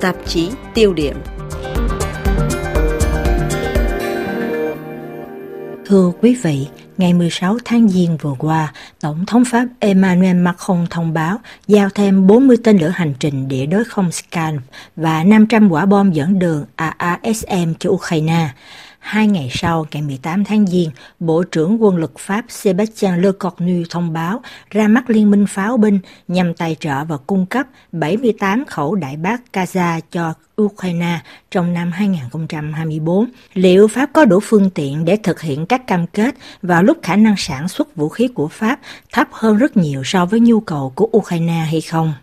tạp chí tiêu điểm. Thưa quý vị, ngày 16 tháng Giêng vừa qua, Tổng thống Pháp Emmanuel Macron thông báo giao thêm 40 tên lửa hành trình địa đối không Scan và 500 quả bom dẫn đường AASM cho Ukraine. Hai ngày sau, ngày 18 tháng Giêng, Bộ trưởng quân lực Pháp Sébastien Lecornu thông báo ra mắt liên minh pháo binh nhằm tài trợ và cung cấp 78 khẩu đại bác Kaza cho Ukraine trong năm 2024. Liệu Pháp có đủ phương tiện để thực hiện các cam kết vào lúc khả năng sản xuất vũ khí của Pháp thấp hơn rất nhiều so với nhu cầu của Ukraine hay không?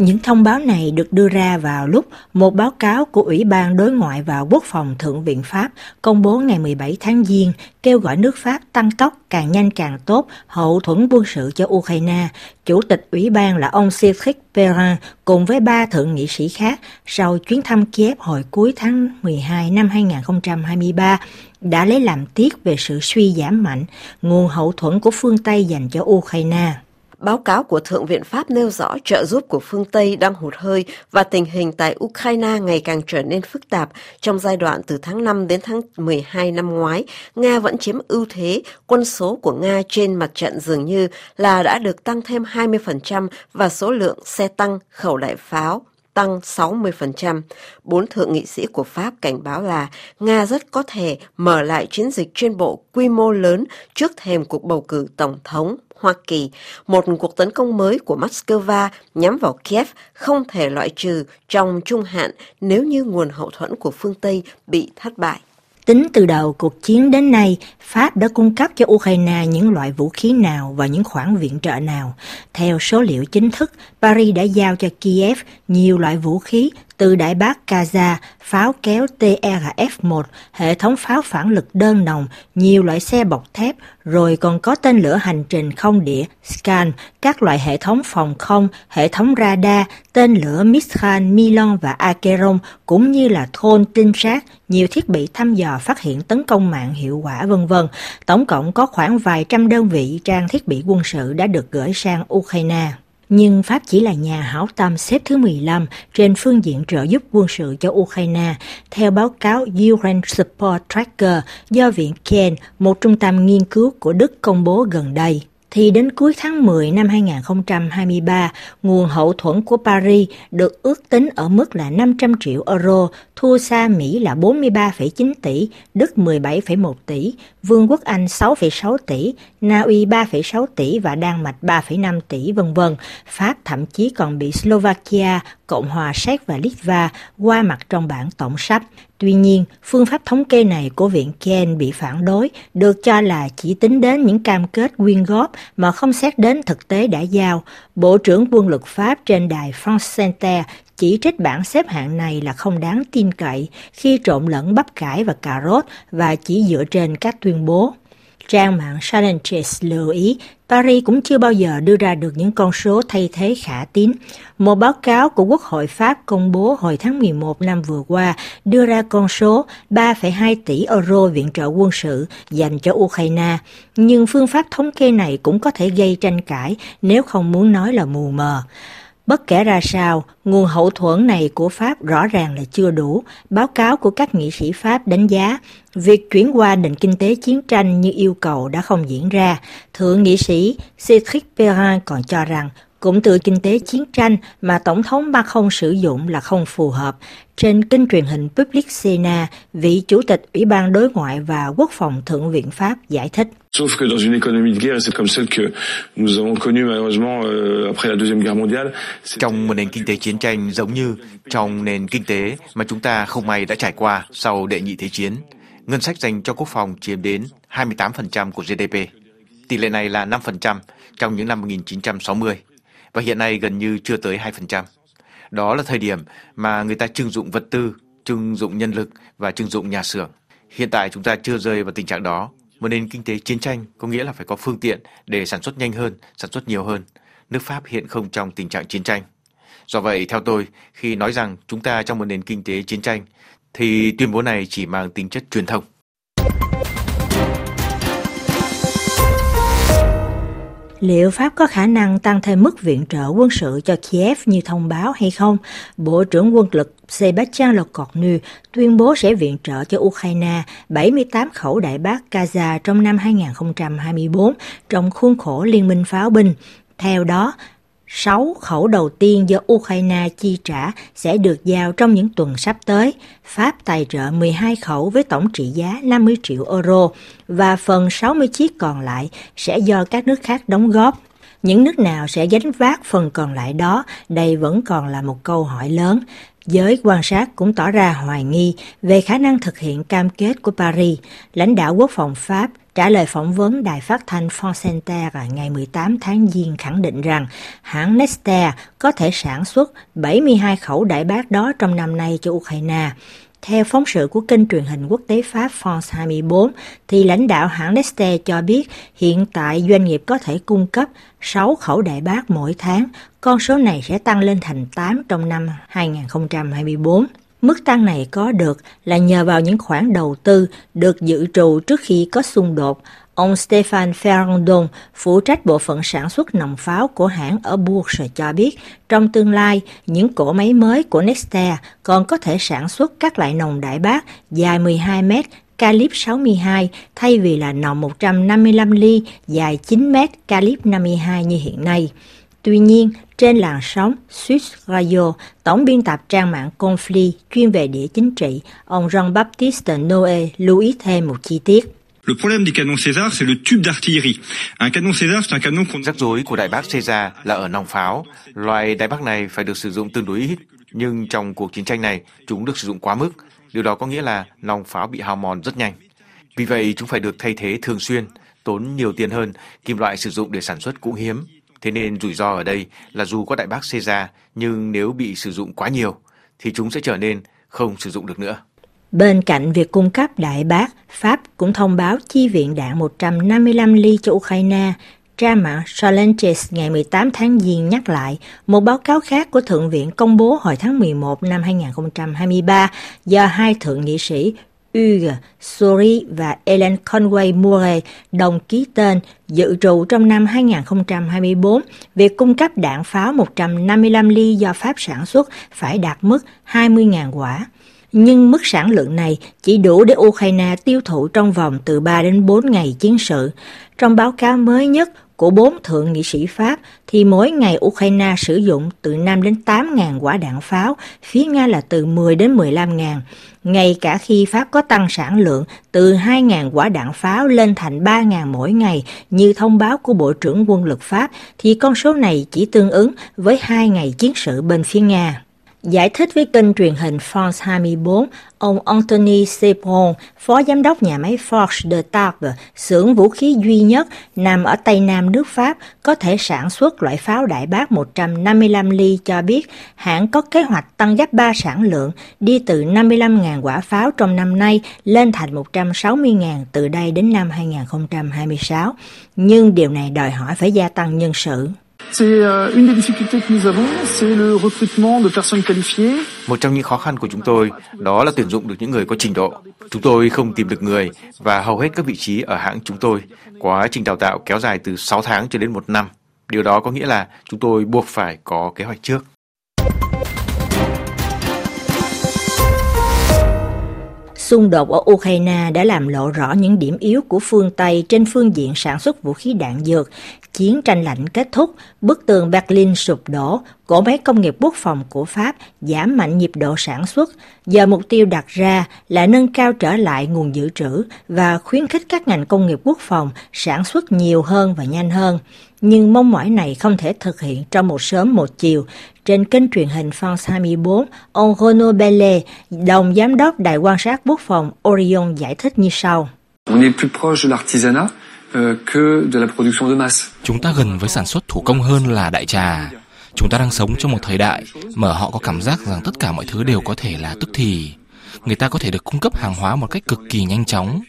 Những thông báo này được đưa ra vào lúc một báo cáo của Ủy ban Đối ngoại và Quốc phòng Thượng viện Pháp công bố ngày 17 tháng Giêng kêu gọi nước Pháp tăng tốc càng nhanh càng tốt hậu thuẫn quân sự cho Ukraine. Chủ tịch Ủy ban là ông Cédric Perrin cùng với ba thượng nghị sĩ khác sau chuyến thăm Kiev hồi cuối tháng 12 năm 2023 đã lấy làm tiếc về sự suy giảm mạnh, nguồn hậu thuẫn của phương Tây dành cho Ukraine. Báo cáo của Thượng viện Pháp nêu rõ trợ giúp của phương Tây đang hụt hơi và tình hình tại Ukraine ngày càng trở nên phức tạp. Trong giai đoạn từ tháng 5 đến tháng 12 năm ngoái, Nga vẫn chiếm ưu thế, quân số của Nga trên mặt trận dường như là đã được tăng thêm 20% và số lượng xe tăng, khẩu đại pháo, tăng 60%. Bốn thượng nghị sĩ của Pháp cảnh báo là Nga rất có thể mở lại chiến dịch trên bộ quy mô lớn trước thềm cuộc bầu cử tổng thống Hoa Kỳ, một cuộc tấn công mới của Moscow nhắm vào Kiev không thể loại trừ trong trung hạn nếu như nguồn hậu thuẫn của phương Tây bị thất bại. Tính từ đầu cuộc chiến đến nay, Pháp đã cung cấp cho Ukraine những loại vũ khí nào và những khoản viện trợ nào. Theo số liệu chính thức, Paris đã giao cho Kiev nhiều loại vũ khí từ Đại Bác Kaza, pháo kéo TRF-1, hệ thống pháo phản lực đơn nòng, nhiều loại xe bọc thép, rồi còn có tên lửa hành trình không địa, Scan, các loại hệ thống phòng không, hệ thống radar, tên lửa Mistral, Milan và Akeron, cũng như là thôn tinh sát, nhiều thiết bị thăm dò phát hiện tấn công mạng hiệu quả vân vân. Tổng cộng có khoảng vài trăm đơn vị trang thiết bị quân sự đã được gửi sang Ukraine nhưng Pháp chỉ là nhà hảo tâm xếp thứ 15 trên phương diện trợ giúp quân sự cho Ukraine, theo báo cáo Ukraine Support Tracker do Viện Ken, một trung tâm nghiên cứu của Đức công bố gần đây thì đến cuối tháng 10 năm 2023, nguồn hậu thuẫn của Paris được ước tính ở mức là 500 triệu euro, thua xa Mỹ là 43,9 tỷ, Đức 17,1 tỷ, Vương quốc Anh 6,6 tỷ, Na Uy 3,6 tỷ và Đan Mạch 3,5 tỷ vân vân. Pháp thậm chí còn bị Slovakia, Cộng hòa Séc và Litva qua mặt trong bảng tổng sắp. Tuy nhiên, phương pháp thống kê này của Viện Ken bị phản đối, được cho là chỉ tính đến những cam kết quyên góp mà không xét đến thực tế đã giao. Bộ trưởng quân lực Pháp trên đài France Center chỉ trích bảng xếp hạng này là không đáng tin cậy khi trộn lẫn bắp cải và cà rốt và chỉ dựa trên các tuyên bố. Trang mạng Challenges lưu ý Paris cũng chưa bao giờ đưa ra được những con số thay thế khả tín. Một báo cáo của Quốc hội Pháp công bố hồi tháng 11 năm vừa qua đưa ra con số 3,2 tỷ euro viện trợ quân sự dành cho Ukraine. Nhưng phương pháp thống kê này cũng có thể gây tranh cãi nếu không muốn nói là mù mờ. Bất kể ra sao, nguồn hậu thuẫn này của Pháp rõ ràng là chưa đủ. Báo cáo của các nghị sĩ Pháp đánh giá, việc chuyển qua nền kinh tế chiến tranh như yêu cầu đã không diễn ra. Thượng nghị sĩ Cédric Perrin còn cho rằng cũng từ kinh tế chiến tranh mà Tổng thống Macron sử dụng là không phù hợp. Trên kênh truyền hình Public Sena, vị Chủ tịch Ủy ban Đối ngoại và Quốc phòng Thượng viện Pháp giải thích. Sauf que dans une économie de guerre, et c'est comme celle que nous avons connue malheureusement euh, après la Deuxième Guerre mondiale. Trong một nền kinh tế chiến tranh giống như trong nền kinh tế mà chúng ta không may đã trải qua sau đệ nhị thế chiến, ngân sách dành cho quốc phòng chiếm đến 28% của GDP. Tỷ lệ này là 5% trong những năm 1960 và hiện nay gần như chưa tới 2%. Đó là thời điểm mà người ta trưng dụng vật tư, trưng dụng nhân lực và trưng dụng nhà xưởng. Hiện tại chúng ta chưa rơi vào tình trạng đó. Một nền kinh tế chiến tranh có nghĩa là phải có phương tiện để sản xuất nhanh hơn, sản xuất nhiều hơn. Nước Pháp hiện không trong tình trạng chiến tranh. Do vậy, theo tôi, khi nói rằng chúng ta trong một nền kinh tế chiến tranh, thì tuyên bố này chỉ mang tính chất truyền thông. Liệu Pháp có khả năng tăng thêm mức viện trợ quân sự cho Kiev như thông báo hay không? Bộ trưởng quân lực Sebastian Lecornu tuyên bố sẽ viện trợ cho Ukraine 78 khẩu đại bác Gaza trong năm 2024 trong khuôn khổ Liên minh pháo binh. Theo đó, 6 khẩu đầu tiên do Ukraine chi trả sẽ được giao trong những tuần sắp tới. Pháp tài trợ 12 khẩu với tổng trị giá 50 triệu euro và phần 60 chiếc còn lại sẽ do các nước khác đóng góp. Những nước nào sẽ gánh vác phần còn lại đó, đây vẫn còn là một câu hỏi lớn. Giới quan sát cũng tỏ ra hoài nghi về khả năng thực hiện cam kết của Paris. Lãnh đạo quốc phòng Pháp trả lời phỏng vấn đài phát thanh France Inter ngày 18 tháng Giêng khẳng định rằng hãng Neste có thể sản xuất 72 khẩu đại bác đó trong năm nay cho Ukraine. Theo phóng sự của kênh truyền hình quốc tế Pháp France 24, thì lãnh đạo hãng Neste cho biết hiện tại doanh nghiệp có thể cung cấp 6 khẩu đại bác mỗi tháng, con số này sẽ tăng lên thành 8 trong năm 2024. Mức tăng này có được là nhờ vào những khoản đầu tư được dự trù trước khi có xung đột. Ông Stefan Ferrandon, phụ trách bộ phận sản xuất nòng pháo của hãng ở Bourges cho biết, trong tương lai, những cỗ máy mới của Nexter còn có thể sản xuất các loại nòng đại bác dài 12 mét calip 62 thay vì là nòng 155 ly dài 9 mét calip 52 như hiện nay. Tuy nhiên, trên làn sóng Swiss Radio, tổng biên tập trang mạng Conflit chuyên về địa chính trị, ông Jean-Baptiste Noé lưu ý thêm một chi tiết. Le problème des canons César, c'est le tube d'artillerie. Un canon César, c'est un canon qu'on... Rắc rối của đại bác César là ở nòng pháo. Loại đại bác này phải được sử dụng tương đối ít, nhưng trong cuộc chiến tranh này, chúng được sử dụng quá mức. Điều đó có nghĩa là nòng pháo bị hao mòn rất nhanh. Vì vậy, chúng phải được thay thế thường xuyên, tốn nhiều tiền hơn, kim loại sử dụng để sản xuất cũng hiếm, Thế nên rủi ro ở đây là dù có đại bác Caesar nhưng nếu bị sử dụng quá nhiều thì chúng sẽ trở nên không sử dụng được nữa. Bên cạnh việc cung cấp đại bác, Pháp cũng thông báo chi viện đạn 155 ly cho Ukraine. Trang mạng Solanges ngày 18 tháng Giêng nhắc lại một báo cáo khác của Thượng viện công bố hồi tháng 11 năm 2023 do hai thượng nghị sĩ Hugues Suri và Ellen Conway Moore đồng ký tên, dự trù trong năm 2024 việc cung cấp đạn pháo 155 ly do Pháp sản xuất phải đạt mức 20.000 quả. Nhưng mức sản lượng này chỉ đủ để Ukraine tiêu thụ trong vòng từ 3 đến 4 ngày chiến sự. Trong báo cáo mới nhất của bốn thượng nghị sĩ Pháp thì mỗi ngày Ukraine sử dụng từ 5 đến 8 ngàn quả đạn pháo, phía Nga là từ 10 đến 15 ngàn. Ngay cả khi Pháp có tăng sản lượng từ 2 ngàn quả đạn pháo lên thành 3 ngàn mỗi ngày như thông báo của Bộ trưởng quân lực Pháp thì con số này chỉ tương ứng với 2 ngày chiến sự bên phía Nga. Giải thích với kênh truyền hình France 24, ông Anthony Sepron, phó giám đốc nhà máy Forge de Tarbes, xưởng vũ khí duy nhất nằm ở Tây Nam nước Pháp, có thể sản xuất loại pháo đại bác 155 ly cho biết hãng có kế hoạch tăng gấp 3 sản lượng, đi từ 55.000 quả pháo trong năm nay lên thành 160.000 từ đây đến năm 2026. Nhưng điều này đòi hỏi phải gia tăng nhân sự. C'est euh, une des difficultés que nous avons, c'est le recrutement de personnes qualifiées. Một trong những khó khăn của chúng tôi đó là tuyển dụng được những người có trình độ. Chúng tôi không tìm được người và hầu hết các vị trí ở hãng chúng tôi. Quá trình đào tạo kéo dài từ 6 tháng cho đến 1 năm. Điều đó có nghĩa là chúng tôi buộc phải có kế hoạch trước. Xung đột ở Ukraine đã làm lộ rõ những điểm yếu của phương Tây trên phương diện sản xuất vũ khí đạn dược. Chiến tranh lạnh kết thúc, bức tường Berlin sụp đổ, cỗ máy công nghiệp quốc phòng của Pháp giảm mạnh nhịp độ sản xuất. Giờ mục tiêu đặt ra là nâng cao trở lại nguồn dự trữ và khuyến khích các ngành công nghiệp quốc phòng sản xuất nhiều hơn và nhanh hơn. Nhưng mong mỏi này không thể thực hiện trong một sớm một chiều. Trên kênh truyền hình France 24, ông Renaud Bellet, đồng giám đốc Đài quan sát quốc phòng Orion giải thích như sau. On est plus proche de l'artisanat que de la production de masse. Chúng ta gần với sản xuất thủ công hơn là đại trà. Chúng ta đang sống trong một thời đại mà họ có cảm giác rằng tất cả mọi thứ đều có thể là tức thì. Người ta có thể được cung cấp hàng hóa một cách cực kỳ nhanh chóng.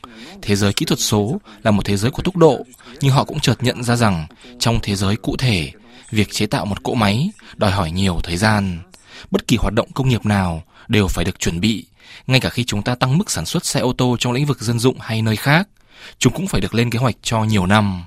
Thế giới kỹ thuật số là một thế giới của tốc độ, nhưng họ cũng chợt nhận ra rằng trong thế giới cụ thể, việc chế tạo một cỗ máy đòi hỏi nhiều thời gian. Bất kỳ hoạt động công nghiệp nào đều phải được chuẩn bị, ngay cả khi chúng ta tăng mức sản xuất xe ô tô trong lĩnh vực dân dụng hay nơi khác, chúng cũng phải được lên kế hoạch cho nhiều năm.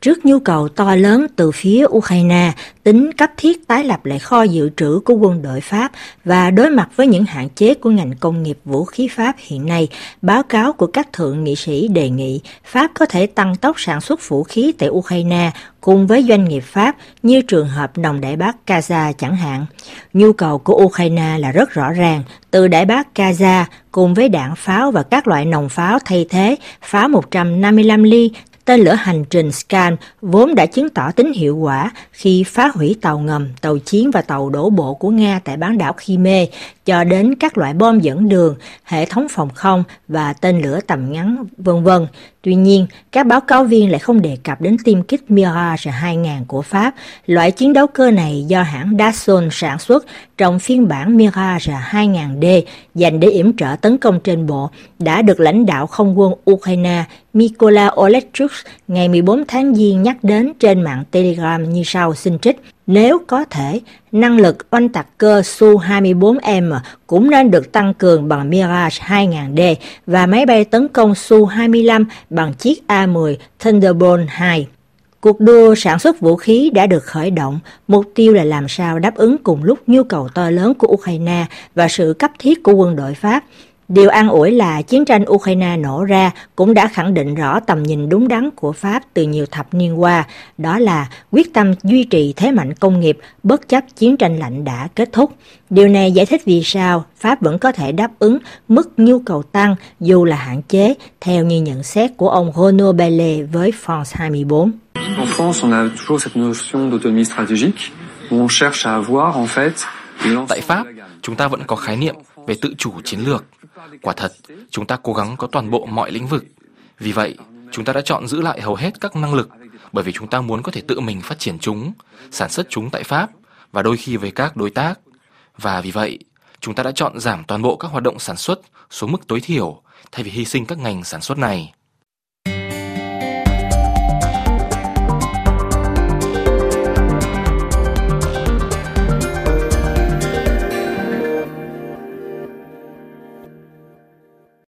Trước nhu cầu to lớn từ phía Ukraine, tính cấp thiết tái lập lại kho dự trữ của quân đội Pháp và đối mặt với những hạn chế của ngành công nghiệp vũ khí Pháp hiện nay, báo cáo của các thượng nghị sĩ đề nghị Pháp có thể tăng tốc sản xuất vũ khí tại Ukraine cùng với doanh nghiệp Pháp như trường hợp đồng Đại Bác Gaza chẳng hạn. Nhu cầu của Ukraine là rất rõ ràng, từ Đại Bác Gaza cùng với đạn pháo và các loại nòng pháo thay thế, pháo 155 ly tên lửa hành trình Scan vốn đã chứng tỏ tính hiệu quả khi phá hủy tàu ngầm, tàu chiến và tàu đổ bộ của Nga tại bán đảo Crimea, cho đến các loại bom dẫn đường, hệ thống phòng không và tên lửa tầm ngắn, vân vân. Tuy nhiên, các báo cáo viên lại không đề cập đến tiêm kích Mirage 2000 của Pháp. Loại chiến đấu cơ này do hãng Dassault sản xuất trong phiên bản Mirage 2000D dành để yểm trợ tấn công trên bộ đã được lãnh đạo không quân Ukraine Mykola Olechuk ngày 14 tháng Giêng nhắc đến trên mạng Telegram như sau xin trích. Nếu có thể, năng lực oanh tạc cơ Su-24M cũng nên được tăng cường bằng Mirage 2000D và máy bay tấn công Su-25 bằng chiếc A-10 Thunderbolt 2. Cuộc đua sản xuất vũ khí đã được khởi động, mục tiêu là làm sao đáp ứng cùng lúc nhu cầu to lớn của Ukraine và sự cấp thiết của quân đội Pháp. Điều an ủi là chiến tranh Ukraine nổ ra cũng đã khẳng định rõ tầm nhìn đúng đắn của Pháp từ nhiều thập niên qua, đó là quyết tâm duy trì thế mạnh công nghiệp bất chấp chiến tranh lạnh đã kết thúc. Điều này giải thích vì sao Pháp vẫn có thể đáp ứng mức nhu cầu tăng dù là hạn chế, theo như nhận xét của ông Renaud Bellet với France 24. En France, on a toujours cette notion d'autonomie stratégique où on cherche à avoir en fait Tại Pháp, chúng ta vẫn có khái niệm về tự chủ chiến lược. Quả thật, chúng ta cố gắng có toàn bộ mọi lĩnh vực. Vì vậy, chúng ta đã chọn giữ lại hầu hết các năng lực bởi vì chúng ta muốn có thể tự mình phát triển chúng, sản xuất chúng tại Pháp và đôi khi với các đối tác. Và vì vậy, chúng ta đã chọn giảm toàn bộ các hoạt động sản xuất xuống mức tối thiểu thay vì hy sinh các ngành sản xuất này.